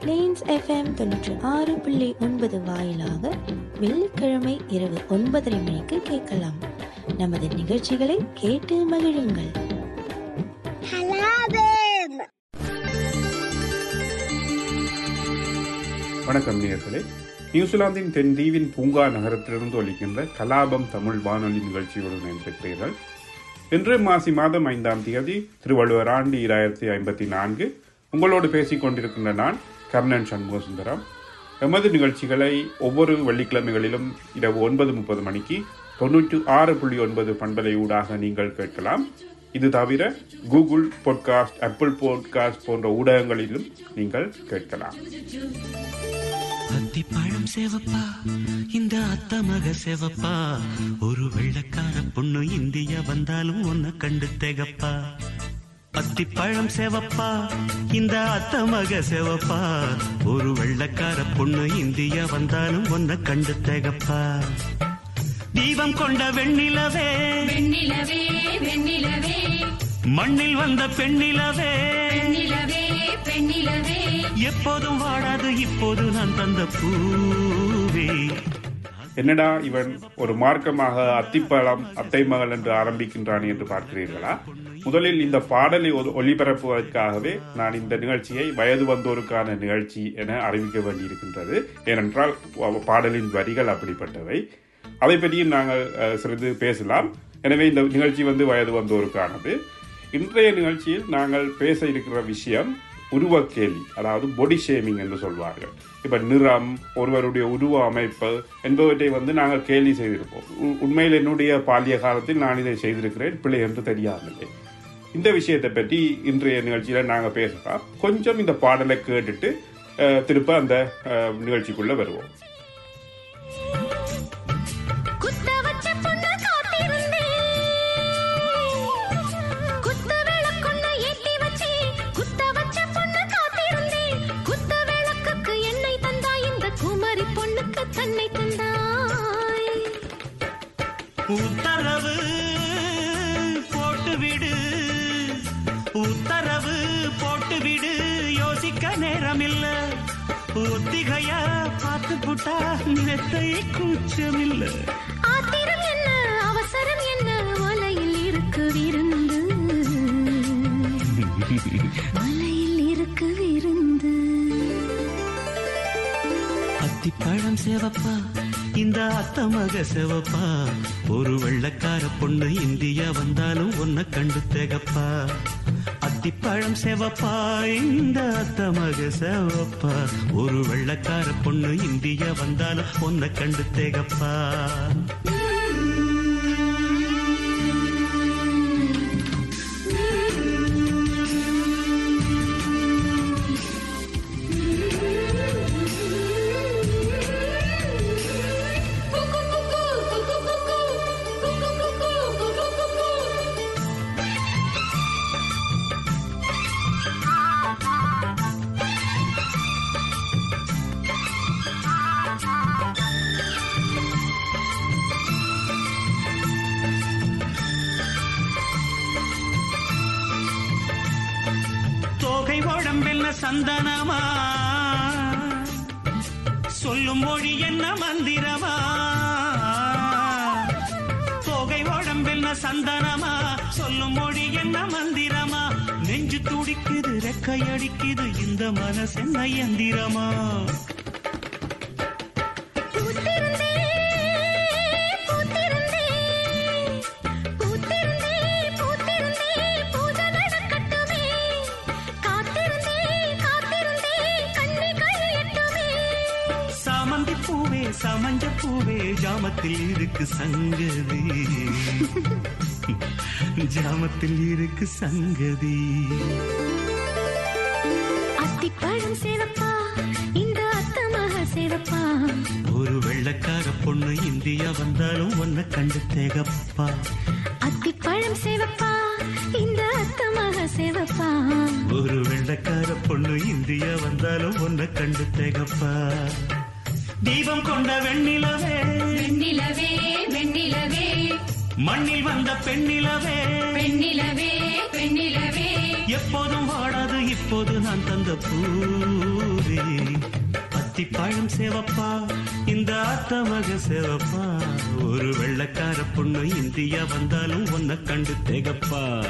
Planes FM தொண்ணூற்றி ஆறு புள்ளி ஒன்பது வாயிலாக வெள்ளிக்கிழமை இரவு ஒன்பதரை மணிக்கு கேட்கலாம். நமது நிகழ்ச்சிகளை கேட்டு மகிழுங்கள். வணக்கம் நேயர்களே. நியூசிலாந்தின் தென்தீவின் பூங்கா நகரத்திலிருந்து ஒலிக்கின்ற கலாபம் தமிழ் வானொலி நிகழ்ச்சியோடு இணைந்திருக்கிறீர்கள். இன்று மாசி மாதம் ஐந்தாம் தேதி திருவள்ளுவர் ஆண்டு இராயிரத்தி ஐம்பத்தி நான்கு. உங்களோடு பேசிக் கொண்டிருக்கின்ற நான் கர்ணன் சண்முகசுந்தரம். எமது நிகழ்ச்சிகளை ஒவ்வொரு வெள்ளிக்கிழமைகளிலும் இரவு ஒன்பது முப்பது மணிக்கு தொன்னூற்று ஆறு புள்ளி ஒன்பது பண்பலை ஊடாக நீங்கள் கேட்கலாம். இது தவிர கூகுள் பாட்காஸ்ட் ஆப்பிள் பாட்காஸ்ட் போன்ற ஊடகங்களிலும் நீங்கள் கேட்கலாம். பழம் சேவப்பா இந்த அத்த மக சேவப்பா. ஒரு வெள்ளக்கார பொண்ணு இந்தியா வந்தாலும் ஒன்ன கண்டு தேகப்பா. அத்திப்பழம் சேவப்பா இந்த அத்த மக சேவப்பா. ஒரு வெள்ளக்கார பொண்ணு இந்தியா வந்தாலும் உன்னை கண்டு திகப்பா. தீபம் கொண்ட வெண்ணிலவே வெண்ணிலவே வெண்ணிலவே. மண்ணில் வந்த பெண்ணிலவே. பெண்ணிலவே பெண்ணிலவே. எப்போதும் வாடாது இப்போது நான் தந்த பூவே. என்னடா இவன் ஒரு மார்க்கமாக அத்திப்பழம் அத்தை மகள் என்று ஆரம்பிக்கின்றான் என்று பார்க்கிறீர்களா? முதலில் இந்த பாடலை ஒளிபரப்புவதற்காகவே நான் இந்த நிகழ்ச்சியை வயது வந்தோருக்கான நிகழ்ச்சி என அறிவிக்க வேண்டியிருக்கின்றது. ஏனென்றால் பாடலின் வரிகள் அப்படிப்பட்டவை. அதை பற்றியும் நாங்கள் சிறிது பேசலாம். எனவே இந்த நிகழ்ச்சி வந்து வயது வந்தோருக்கானது. இன்றைய நிகழ்ச்சியில் நாங்கள் பேச இருக்கிற விஷயம் உருவக்கேலி அதாவது பொடி ஷேமிங் என்று சொல்வார்கள். இப்ப நிறம் ஒருவருடைய உருவ அமைப்பு என்பவற்றை வந்து நாங்கள் கேள்வி செய்திருப்போம். உ- உண்மையில் என்னுடைய பாலிய காலத்தில் நான் இதை செய்திருக்கிறேன் பிள்ளை என்று தெரியாமலே. இந்த விஷயத்தை பற்றி இன்றைய நிகழ்ச்சியில நாங்கள் பேசலாம். கொஞ்சம் இந்த பாடலை கேட்டுட்டு திருப்ப அந்த நிகழ்ச்சிக்குள்ளே நிகழ்ச்சிக்குள்ள வருவோம். புட்டா மெத்தை கூச்சமில்ல. ஆத்திரம் என்ன? அவசரம் என்ன? வலையில் இருக்கு விருந்து. வலையில் இருக்கு விருந்து. அத்திப்பழம் சேவப்பா இந்த அத்த மக சேவப்பா. ஒரு வெள்ளக்கார பொண்ணு இந்தியா வந்தாலும் உன்னை கண்டு திகப்பா. அத்திப்பழம் செவப்பா இந்த அத்தமக செவப்பா. ஒரு வெள்ளக்கார பொண்ணு இந்தியா வந்தாலும் உன்னை கண்டு தேகப்பா. சந்தனமா? சொல்லும் மொழி என்ன மந்திரமா? தோகை உடம்பென்ன சந்தனமா? சொல்லும் மொழி என்ன மந்திரமா? நெஞ்சு துடிக்குது ரெக்கையடிக்குது இந்த மனசென்ன எந்திரமா பூவே சமஞ்ச பூவே ஜாமத்தில் இருக்கு சங்கதி. ஜாமத்தில் இருக்கு சங்கதி. அத்திப்பழம் சேவப்பா இந்த அத்தமாக சேவப்பா ஒரு வெள்ள வெள்ளக்கார பொண்ணு இந்தியா வந்தாலும் உன்னை கண்டு தேகப்பா. அத்திப்பழம் சேவப்பா இந்த அத்தமாக சேவப்பா ஒரு வெள்ளக்கார பொண்ணு இந்தியா வந்தாலும் உன்னை கண்டு தேகப்பா. தீபம் கொண்ட வெண்ணிலவே. வெண்ணிலவே வெண்ணிலவே. மண்ணில் வந்த பெண்ணிலவே. பெண்ணிலவே பெண்ணிலவே. எப்போதும் வாடாது இப்போது நான் தந்த பூவே. அத்திப்பழம் சேவப்பா இந்த அத்தமக சேவப்பா. ஒரு வெள்ளக்கார பொண்ணு இந்தியா வந்தாலும் உன்னை கண்டு தேகப்பா.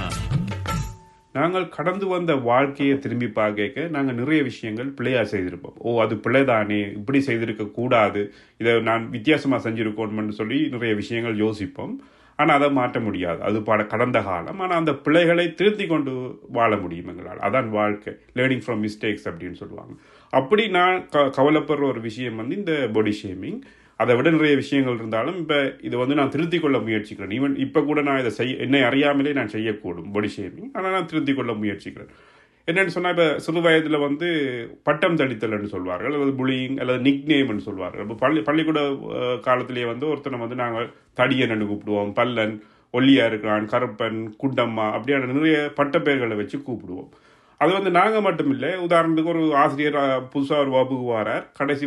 நாங்கள் கடந்து வந்த வாழ்க்கையை திரும்பி பார்க்க நாங்கள் நிறைய விஷயங்கள் பிழையாக செய்திருப்போம். ஓ அது பிழைதானே? இப்படி செய்திருக்க கூடாது. இதை நான் வித்தியாசமாக செஞ்சிருக்கோம்னு சொல்லி நிறைய விஷயங்கள் யோசிப்போம். ஆனால் அதை மாற்ற முடியாது. அது பாட கடந்த காலம். ஆனால் அந்த பிழைகளை திருத்தி கொண்டு வாழ முடியும் எங்களால். அதான் வாழ்க்கை. லேர்னிங் ஃப்ரம் மிஸ்டேக்ஸ் அப்படின்னு சொல்லுவாங்க. அப்படி நான் க கவலைப்படுற ஒரு விஷயம் வந்து இந்த பாடி ஷேமிங் அதை விட நிறைய விஷயங்கள் இருந்தாலும் இப்போ இதை வந்து நான் திருத்திக் கொள்ள முயற்சிக்கிறேன். ஈவன் இப்போ கூட நான் இதை செய்ய என்னை அறியாமலே நான் செய்யக்கூடும் பொடி ஷேமிங் ஆனால் நான் திருத்திக் கொள்ள முயற்சிக்கிறேன். என்னென்னு சொன்னால் இப்போ சிறு வயதில் வந்து பட்டம் தடித்தல்னு சொல்வார்கள். அல்லது புளியிங் அல்லது நிக் நேம்னு சொல்வார்கள். இப்போ பள்ளி பள்ளிக்கூட காலத்திலேயே வந்து ஒருத்தனை வந்து நாங்கள் தடியன்னு கூப்பிடுவோம். பல்லன் ஒல்லியா இருக்கிறான் கருப்பன் குண்டம்மா அப்படியான நிறைய பட்ட பெயர்களை வச்சு கூப்பிடுவோம். அது வந்து நாங்கள் மட்டும் இல்லை உதாரணத்துக்கு ஒரு ஆசிரியர் புதுசாக ஒரு வகுப்புக்கு வரார் கடைசி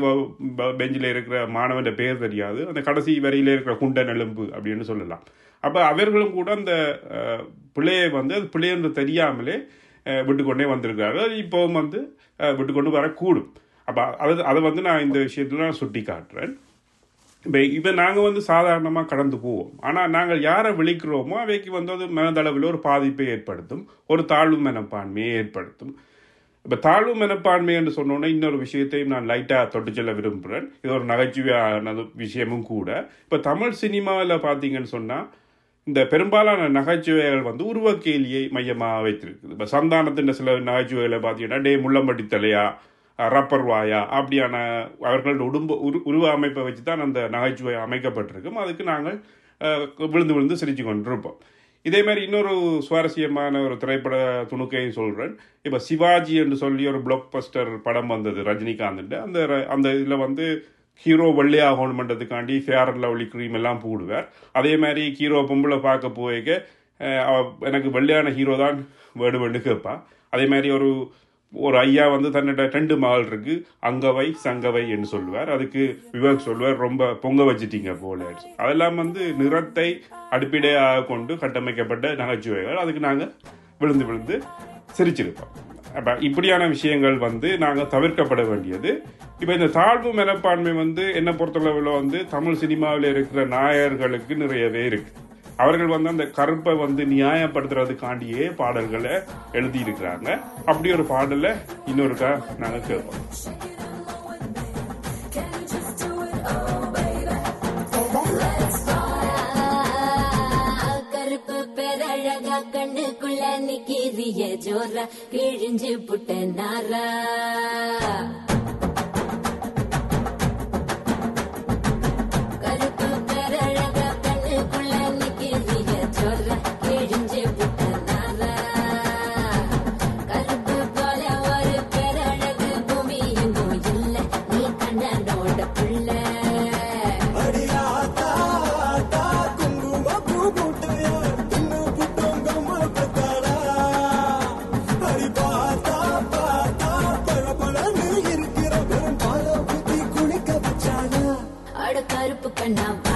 பெஞ்சில் இருக்கிற மாணவன் பேர் தெரியாது. அந்த கடைசி வரையில் இருக்கிற குண்டன் எலும்பு அப்படின்னு சொல்லலாம். அப்போ அவர்களும் கூட அந்த பிள்ளையை வந்து அது பிள்ளையன்று தெரியாமலே விட்டுக்கொண்டே வந்திருக்கிறார்கள். இப்போவும் வந்து விட்டுக்கொண்டு வரக்கூடும். அப்போ அது அதை வந்து நான் இந்த விஷயத்தில் நான் சுட்டி காட்டுறேன் இப்போ இப்போ நாங்கள் வந்து சாதாரணமாக கடந்து போவோம். ஆனால் நாங்கள் யாரை விழிக்கிறோமோ அவைக்கு வந்து அது மனதளவில் ஒரு பாதிப்பை ஏற்படுத்தும் ஒரு தாழ்வு மனப்பான்மையை ஏற்படுத்தும். இப்போ தாழ்வு மனப்பான்மை என்று சொன்னோன்னே இன்னொரு விஷயத்தையும் நான் லைட்டாக தொட்டு செல்ல விரும்புகிறேன் இது ஒரு நகைச்சுவையான விஷயமும் கூட. இப்போ தமிழ் சினிமாவில் பார்த்தீங்கன்னு சொன்னால் இந்த பெரும்பாலான நகைச்சுவைகள் வந்து உருவக்கேலியை மையமாக வைத்திருக்குது. இப்போ சந்தானத்தின் சில நகைச்சுவைகளை பார்த்தீங்கன்னா டே முள்ளம்பட்டி தலையா ரப்பர் வாயா அப்படியான அவர்களோட உடும்ப உரு உருவ அமைப்பை வச்சு தான் அந்த நகைச்சுவை அமைக்கப்பட்டிருக்கும். அதுக்கு நாங்கள் விழுந்து விழுந்து சிரிச்சு கொண்டிருப்போம். இதே மாதிரி இன்னொரு சுவாரஸ்யமான ஒரு திரைப்பட துணுக்கையும் சொல்கிறேன் இப்போ சிவாஜி என்று சொல்லி ஒரு பிளாக் பஸ்டர் படம் வந்தது ரஜினிகாந்த் அந்த அந்த இதில் வந்து ஹீரோ வெள்ளையாகணுமன்றதுக்காண்டி ஃபேர் அண்ட் லவ்லி க்ரீம் எல்லாம் போடுவார். அதே மாதிரி ஹீரோ பொம்பளை பார்க்க போய்க்க எனக்கு வெள்ளையான ஹீரோ தான் வேணுமென்னு கேட்பா அதே மாதிரி ஒரு ஒரு ஐயா வந்து தன்னோட ரெண்டு மகள் இருக்கு. அங்கவை சங்கவை என்று சொல்லுவார். அதுக்கு விவேக் சொல்லுவார் ரொம்ப பொங்க வச்சிட்டீங்க போல. அதெல்லாம் வந்து நிறத்தை அடிப்படையாக கொண்டு கட்டமைக்கப்பட்ட நகைச்சுவைகள். அதுக்கு நாங்கள் விழுந்து விழுந்து சிரிச்சிருப்போம். அப்போ இப்படியான விஷயங்கள் வந்து நாங்கள் தவிர்க்கப்பட வேண்டியது. இப்போ இந்த தாழ்வு மனப்பான்மை வந்து என்னை பொறுத்தளவில் வந்து தமிழ் சினிமாவில் இருக்கிற நாயர்களுக்கு நிறையவே இருக்குது அவர்கள் வந்து அந்த கருப்பை வந்து நியாயப்படுத்துறதுக்காண்டியே பாடல்களை எழுதியிருக்கிறாங்க. அப்படி ஒரு பாடலை இன்னொருக்கா நாங்கள் கேட்போம். கண்ணுக்குள்ள நிக்கிறிய ஜோரா கிழிஞ்சு புட்ட நாரா. tu carnaval.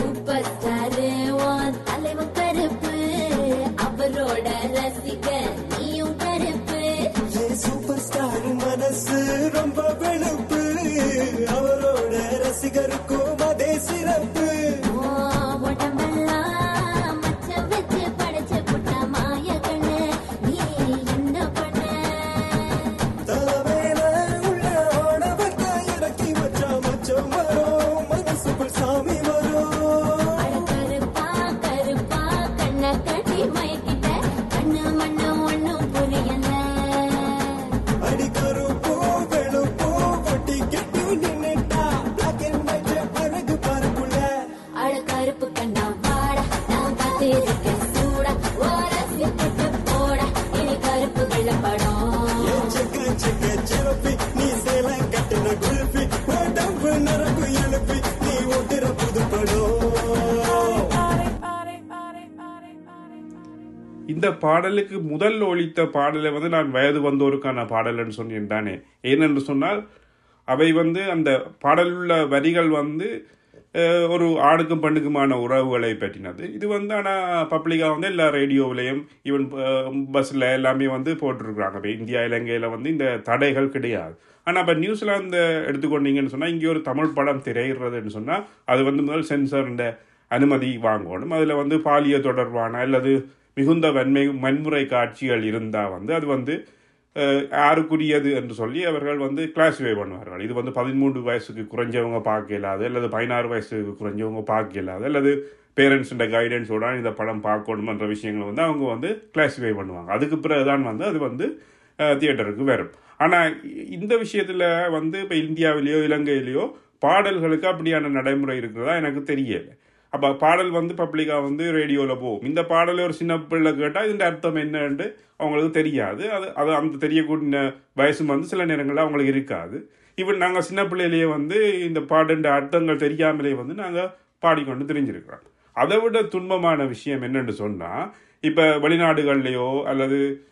சூப்பர் ஸ்டாரு உன் தலைவன் கருப்பு. அவரோட ரசிகன் நான் காத்திருக்கேன் சூடா ஓரசி போட்டு போடா இனி கருப்பு வெள்ளை படம் ஏ செக்க செக்க சிவப்பி நீ சேல கட்டின குல்பி உடம்பு நரம்பு எழுப்பி நீ ஓட்டுற புது படம் இந்த பாடலுக்கு முதல் ஒலித்த பாடலை வந்து நான் வயது வந்தோருக்கான பாடல்னு சொன்னேன் தானே. ஏனென்று சொன்னால் அவை வந்து அந்த பாடலில் உள்ள வரிகள் வந்து ஒரு ஆணுக்கும் பெண்ணுக்குமான உறவுகளை பற்றினது. இது வந்து ஆனால் பப்ளிக்காக வந்து எல்லா ரேடியோவிலையும் ஈவன் பஸ்ஸில் எல்லாமே வந்து போட்டிருக்கிறாங்க. இப்போ இந்தியா இலங்கையில் வந்து இந்த தடைகள் கிடையாது. ஆனால் இப்போ நியூசிலாந்து எடுத்துக்கொண்டீங்கன்னு சொன்னால் இங்கே ஒரு தமிழ் படம் திரையிடுறதுன்னு சொன்னால் அது வந்து முதல் சென்சார்ன்ற அனுமதி வாங்கணும். அதில் வந்து பாலிய தொடர்பான அல்லது மிகுந்த வன்மை வன்முறை காட்சிகள் இருந்தால் வந்து அது வந்து யாருக்குரியது என்று சொல்லி அவர்கள் வந்து கிளாஸிஃபை பண்ணுவார்கள். இது வந்து பதிமூன்று வயசுக்கு குறைஞ்சவங்க பார்க்க இல்லாது அல்லது பதினாறு வயசுக்கு குறைஞ்சவங்க பார்க்க இல்லாது அல்லது பேரண்ட்ஸோட கைடன்ஸோட இந்த படம் பார்க்கணுமன்ற விஷயங்களை வந்து அவங்க வந்து கிளாஸிஃபை பண்ணுவாங்க. அதுக்கு பிறகு தான் வந்து அது வந்து தியேட்டருக்கு வரும். ஆனால் இந்த விஷயத்தில் வந்து இப்போ இந்தியாவிலேயோ இலங்கையிலேயோ பாடல்களுக்கு அப்படியான நடைமுறை இருக்கிறதா எனக்கு தெரியலை. அப்போ பாடல் வந்து பப்ளிக்காக வந்து ரேடியோவில் போகும். இந்த பாடலை ஒரு சின்ன பிள்ளை கேட்டால் இதன் அர்த்தம் என்னன்ட்டு அவங்களுக்கு தெரியாது. அது அது அந்த தெரியக்கூடிய வயசும் வந்து சில நேரங்களில் அவங்களுக்கு இருக்காது. ஈவன் நாங்கள் சின்ன பிள்ளையிலேயே வந்து இந்த பாடுன்ற அர்த்தங்கள் தெரியாமலே வந்து நாங்கள் பாடிக்கொண்டு தெரிஞ்சிருக்கிறோம். அதை விட துன்பமான விஷயம் என்னென்று சொன்னால் இப்போ வெளிநாடுகள்லையோ அல்லது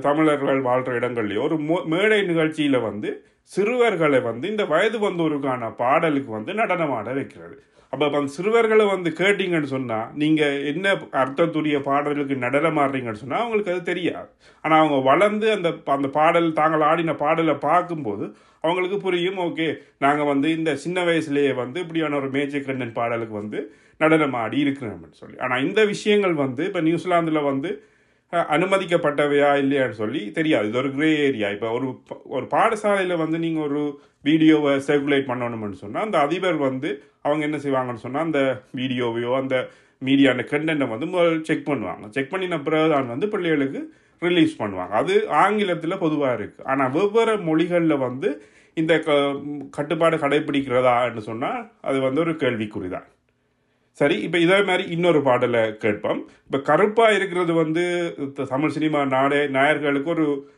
தமிழர்கள் வாழ்கிற இடங்கள்லையோ ஒரு மோ- மேடை நிகழ்ச்சியில் வந்து சிறுவர்களை வந்து இந்த வயது வந்தோருக்கான பாடலுக்கு வந்து நடனமாட வைக்கிறது. அப்போ அந்த சிறுவர்களை வந்து கேட்டீங்கன்னு சொன்னால் நீங்கள் என்ன அர்த்தத்துடைய பாடலுக்கு நடனமாடுறீங்கன்னு சொன்னால் அவங்களுக்கு அது தெரியாது. ஆனால் அவங்க வளர்ந்து அந்த அந்த பாடல் தாங்கள் ஆடின பாடலை பார்க்கும்போது அவங்களுக்கு புரியும் ஓகே நாங்கள் வந்து இந்த சின்ன வயசுலேயே வந்து இப்படியான ஒரு மேஜிக் கண்ணன் பாடலுக்கு வந்து நடனமாடி இருக்கிறோம்னு சொல்லி. ஆனால் இந்த விஷயங்கள் வந்து இப்போ நியூசிலாந்தில் வந்து அனுமதிக்கப்பட்டவையா இல்லையான்னு சொல்லி தெரியாது. இது ஒரு கிரே ஏரியா இப்போ ஒரு ஒரு பாடசாலையில் வந்து நீங்கள் ஒரு வீடியோவை சர்க்குலேட் பண்ணணும்னு சொன்னால் அந்த அதிபர் வந்து அவங்க என்ன செய்வாங்கன்னு சொன்னால் அந்த வீடியோவையோ அந்த மீடியா அந்த கண்டென்ட்டை வந்து முதல் செக் பண்ணுவாங்க. செக் பண்ணின பிறகுதான் வந்து பிள்ளைகளுக்கு ரிலீஸ் பண்ணுவாங்க. அது ஆங்கிலத்தில் பொதுவாக இருக்குது ஆனால் வெவ்வேறு மொழிகளில் வந்து இந்த க கட்டுப்பாடு கடைபிடிக்கிறதான்னு சொன்னால் அது வந்து ஒரு கேள்விக்குறி தான். சரி இப்போ இதே மாதிரி இன்னொரு பாடலை கேட்போம். இப்போ கருப்பாக இருக்கிறது வந்து த- தமிழ் சினிமா நாடே நாயர்களுக்கு ஒரு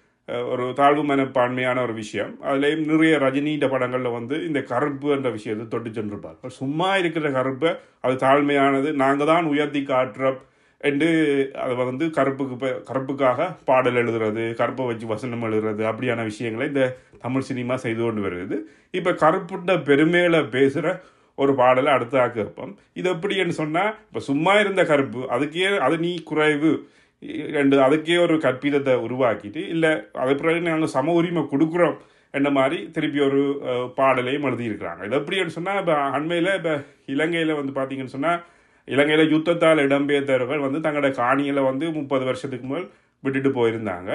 ஒரு தாழ்வு மனப்பான்மையான ஒரு விஷயம். அதுலேயும் நிறைய ரஜினின்ற படங்களில் வந்து இந்த கருப்பு என்ற விஷயத்தை தொட்டு சென்றிருப்பார். சும்மா இருக்கிற கருப்பை அது தாழ்மையானது நாங்கள் தான் உயர்த்தி காட்டுறோம் என்று அதை வந்து கருப்புக்கு கருப்புக்காக பாடல் எழுதுறது கருப்பை வச்சு வசனம் எழுதுறது அப்படியான விஷயங்களை இந்த தமிழ் சினிமா செய்து கொண்டு வருகிறது. இப்போ கருப்புட்ட பெருமையில் பேசுகிற ஒரு பாடலை அடுத்ததாக கேட்போம் இது எப்படின்னு சொன்னால் இப்போ சும்மா இருந்த கருப்பு அதுக்கே அது நீ குறைவு ரெண்டு அதுக்கே ஒரு கற்பிதத்தை உருவாக்கிட்டு இல்லை அது பிறகு நாங்கள் சம உரிமை கொடுக்குறோம் என்ற மாதிரி திருப்பி ஒரு பாடலையும் எழுதியிருக்கிறாங்க இது எப்படின்னு சொன்னால் இப்போ அண்மையில் இப்போ இலங்கையில் வந்து பார்த்தீங்கன்னு சொன்னால் இலங்கையில் யுத்தத்தால் இடம்பெயர்ந்தவர்கள் வந்து தங்களோட காணிகளை வந்து முப்பது வருஷத்துக்கு மேல் விட்டுட்டு போயிருந்தாங்க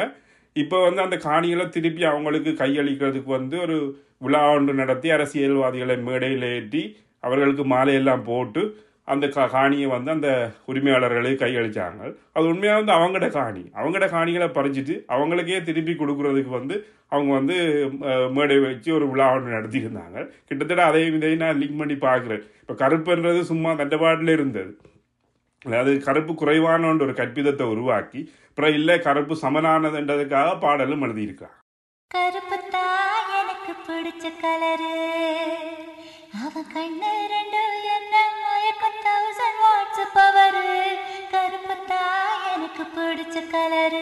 இப்போ வந்து அந்த காணிகளை திருப்பி அவங்களுக்கு கையளிக்கிறதுக்கு வந்து ஒரு விழா ஒன்று நடத்தி அரசியல்வாதிகளை மேடையில் ஏற்றி அவர்களுக்கு மாலையெல்லாம் போட்டு அந்த கா காணியை வந்து அந்த உரிமையாளர்களுக்கு கையளிச்சாங்க. அது உண்மையாக வந்து அவங்களோட காணி. அவங்களோட காணிகளை பறிச்சிட்டு அவங்களுக்கே திருப்பி கொடுக்குறதுக்கு வந்து அவங்க வந்து மேடை வச்சு ஒரு விழா ஒன்று நடத்தியிருந்தாங்க கிட்டத்தட்ட அதையும் இதையும் நான் லிங்க் பண்ணி பார்க்குறேன். இப்போ கருப்புன்றது சும்மா தண்டபாட்டில் இருந்தது. அதாவது கருப்பு குறைவானோன்ற ஒரு கற்பிதத்தை உருவாக்கி அப்புறம் இல்லை கருப்பு சமனானதுன்றதுக்காக பாடலும் எழுதியிருக்காங்க கருப்பு தான் எனக்கு பிடிச்ச கலரு அவன் கண்ணு ரெண்டு என்ன மயக்கம் தௌசண்ட் வாட்ஸ் பவரு கருப்பு தான் எனக்கு பிடிச்ச கலரு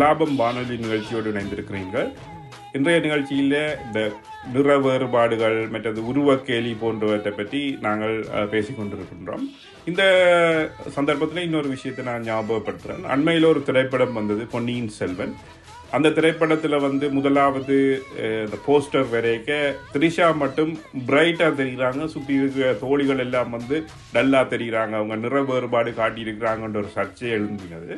லாபம் கலாபம் வானொலி நிகழ்ச்சியோடு இணைந்திருக்கிறீர்கள். இன்றைய நிகழ்ச்சியில் இந்த நிற வேறுபாடுகள் மற்றது உருவக்கேலி போன்றவற்றை பற்றி நாங்கள் பேசிக்கொண்டிருக்கின்றோம் இந்த சந்தர்ப்பத்தில் இன்னொரு விஷயத்தை நான் ஞாபகப்படுத்துகிறேன் அண்மையில் ஒரு திரைப்படம் வந்தது பொன்னியின் செல்வன். அந்த திரைப்படத்தில் வந்து முதலாவது இந்த போஸ்டர் வரைக்க த்ரிஷா மட்டும் பிரைட்டாக தெரிகிறாங்க சுற்றி இருக்கிற தோழிகள் எல்லாம் வந்து டல்லாக தெரிகிறாங்க அவங்க நிற வேறுபாடு காட்டியிருக்கிறாங்கன்ற ஒரு சர்ச்சை எழுந்தினது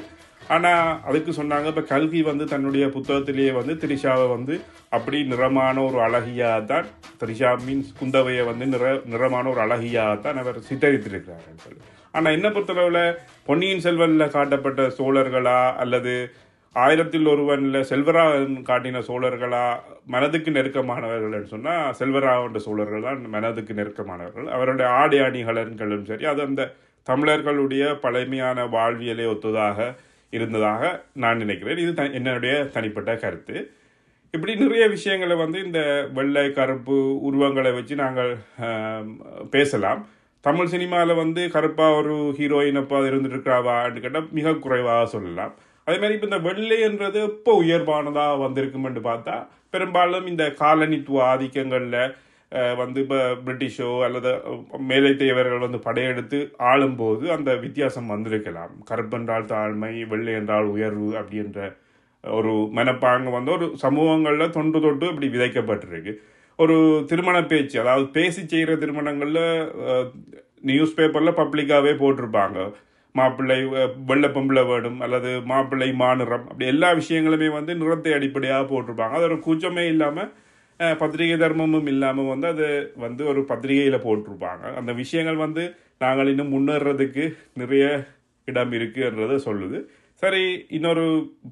ஆனால் அதுக்கு சொன்னாங்க இப்போ கல்கி வந்து தன்னுடைய புத்தகத்திலேயே வந்து த்ரிஷாவை வந்து அப்படி நிறமான ஒரு அழகியாக தான் த்ரிஷா மீன்ஸ் குந்தவையை வந்து நிற நிறமான ஒரு அழகியாக தான் அவர் சித்தரித்திருக்கிறார்கள் சொல்லி. ஆனால் என்ன பொறுத்தளவில் பொன்னியின் செல்வனில் காட்டப்பட்ட சோழர்களா அல்லது ஆயிரத்தில் ஒருவனில் செல்வராகவன் காட்டின சோழர்களா மனதுக்கு நெருக்கமானவர்கள் சொன்னால் செல்வராகவன் சோழர்கள் தான் மனதுக்கு நெருக்கமானவர்கள். அவருடைய ஆடை அணிகலன்களும் சரி அது அந்த தமிழர்களுடைய பழமையான வாழ்வியலை ஒத்ததாக இருந்ததாக நான் நினைக்கிறேன். இது த- என்னுடைய தனிப்பட்ட கருத்து. இப்படி நிறைய விஷயங்களை வந்து இந்த வெள்ளை கருப்பு உருவங்களை வச்சு நாங்கள் பேசலாம். தமிழ் சினிமாவில் வந்து கருப்பாக ஒரு ஹீரோயின் அப்போ இருந்துட்டு இருக்கிறாவான்னு கேட்டால் மிக குறைவாக சொல்லலாம். அதே மாதிரி இப்போ இந்த வெள்ளைன்றது எப்போ உயர்வானதாக வந்திருக்குமென்று பார்த்தா பெரும்பாலும் இந்த காலனித்துவ ஆதிக்கங்களில் வந்து இப்போ பிரிட்டிஷோ அல்லது மேலை தேவர்கள் வந்து படையெடுத்து ஆளும்போது அந்த வித்தியாசம் வந்திருக்கலாம். கருப்பு என்றால் தாழ்மை வெள்ளை என்றால் உயர்வு அப்படின்ற ஒரு மனப்பாங்க வந்து ஒரு சமூகங்களில் தொன்று தொட்டு இப்படி விதைக்கப்பட்டிருக்கு. ஒரு திருமண பேச்சு அதாவது பேசி செய்கிற திருமணங்களில் நியூஸ் பேப்பரில் பப்ளிக்காகவே போட்டிருப்பாங்க. மாப்பிள்ளை வெள்ளை பொம்பளை வேணும் அல்லது மாப்பிள்ளை மாநிறம் அப்படி எல்லா விஷயங்களுமே வந்து நிறத்தை அடிப்படையாக போட்டிருப்பாங்க. அது ஒரு கூச்சமே இல்லாமல் பத்திரிகை தர்மமும் இல்லாமல் வந்து அது வந்து ஒரு பத்திரிகையில் போட்டிருப்பாங்க. அந்த விஷயங்கள் வந்து நாங்கள் இன்னும் முன்னேறதுக்கு நிறைய இடம் இருக்குன்றதை சொல்லுது. சரி இன்னொரு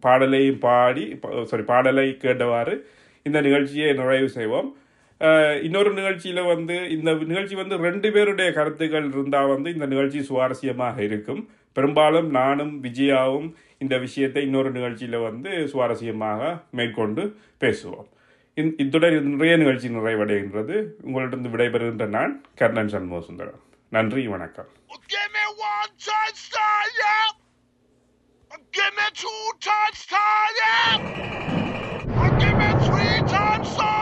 பாடலையும் பாடி சாரி பாடலை கேட்டவாறு இந்த நிகழ்ச்சியை நிறைவு செய்வோம். இன்னொரு நிகழ்ச்சியில் வந்து இந்த நிகழ்ச்சி வந்து ரெண்டு பேருடைய கருத்துக்கள் இருந்தால் வந்து இந்த நிகழ்ச்சி சுவாரஸ்யமாக இருக்கும். பெரும்பாலும் நானும் விஜயாவும் இந்த விஷயத்தை இன்னொரு நிகழ்ச்சியில் வந்து சுவாரஸ்யமாக மேற்கொண்டு பேசுவோம். இத்துடன் நிறைய நிகழ்ச்சி நிறைவடைகின்றது உங்களிடம் விடைபெறுகின்ற நான் கர்ணன் சண்முகசுந்தரம் நன்றி வணக்கம் Give me two times time! Or give me three times time!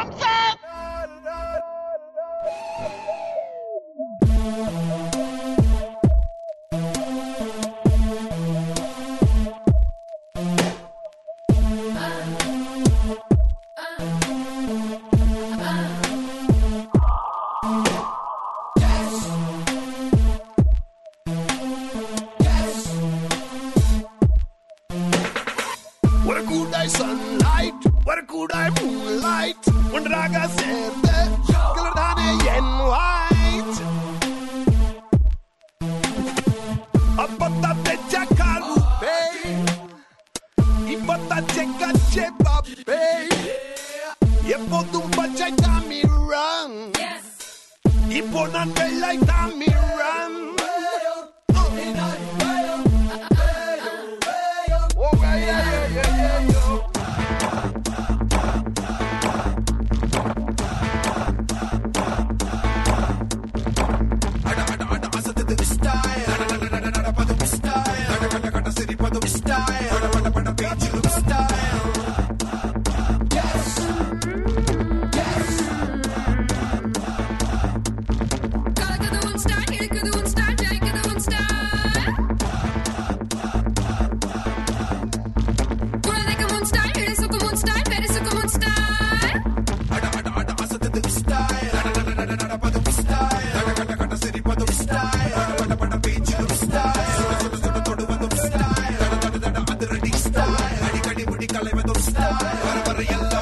Para parrillar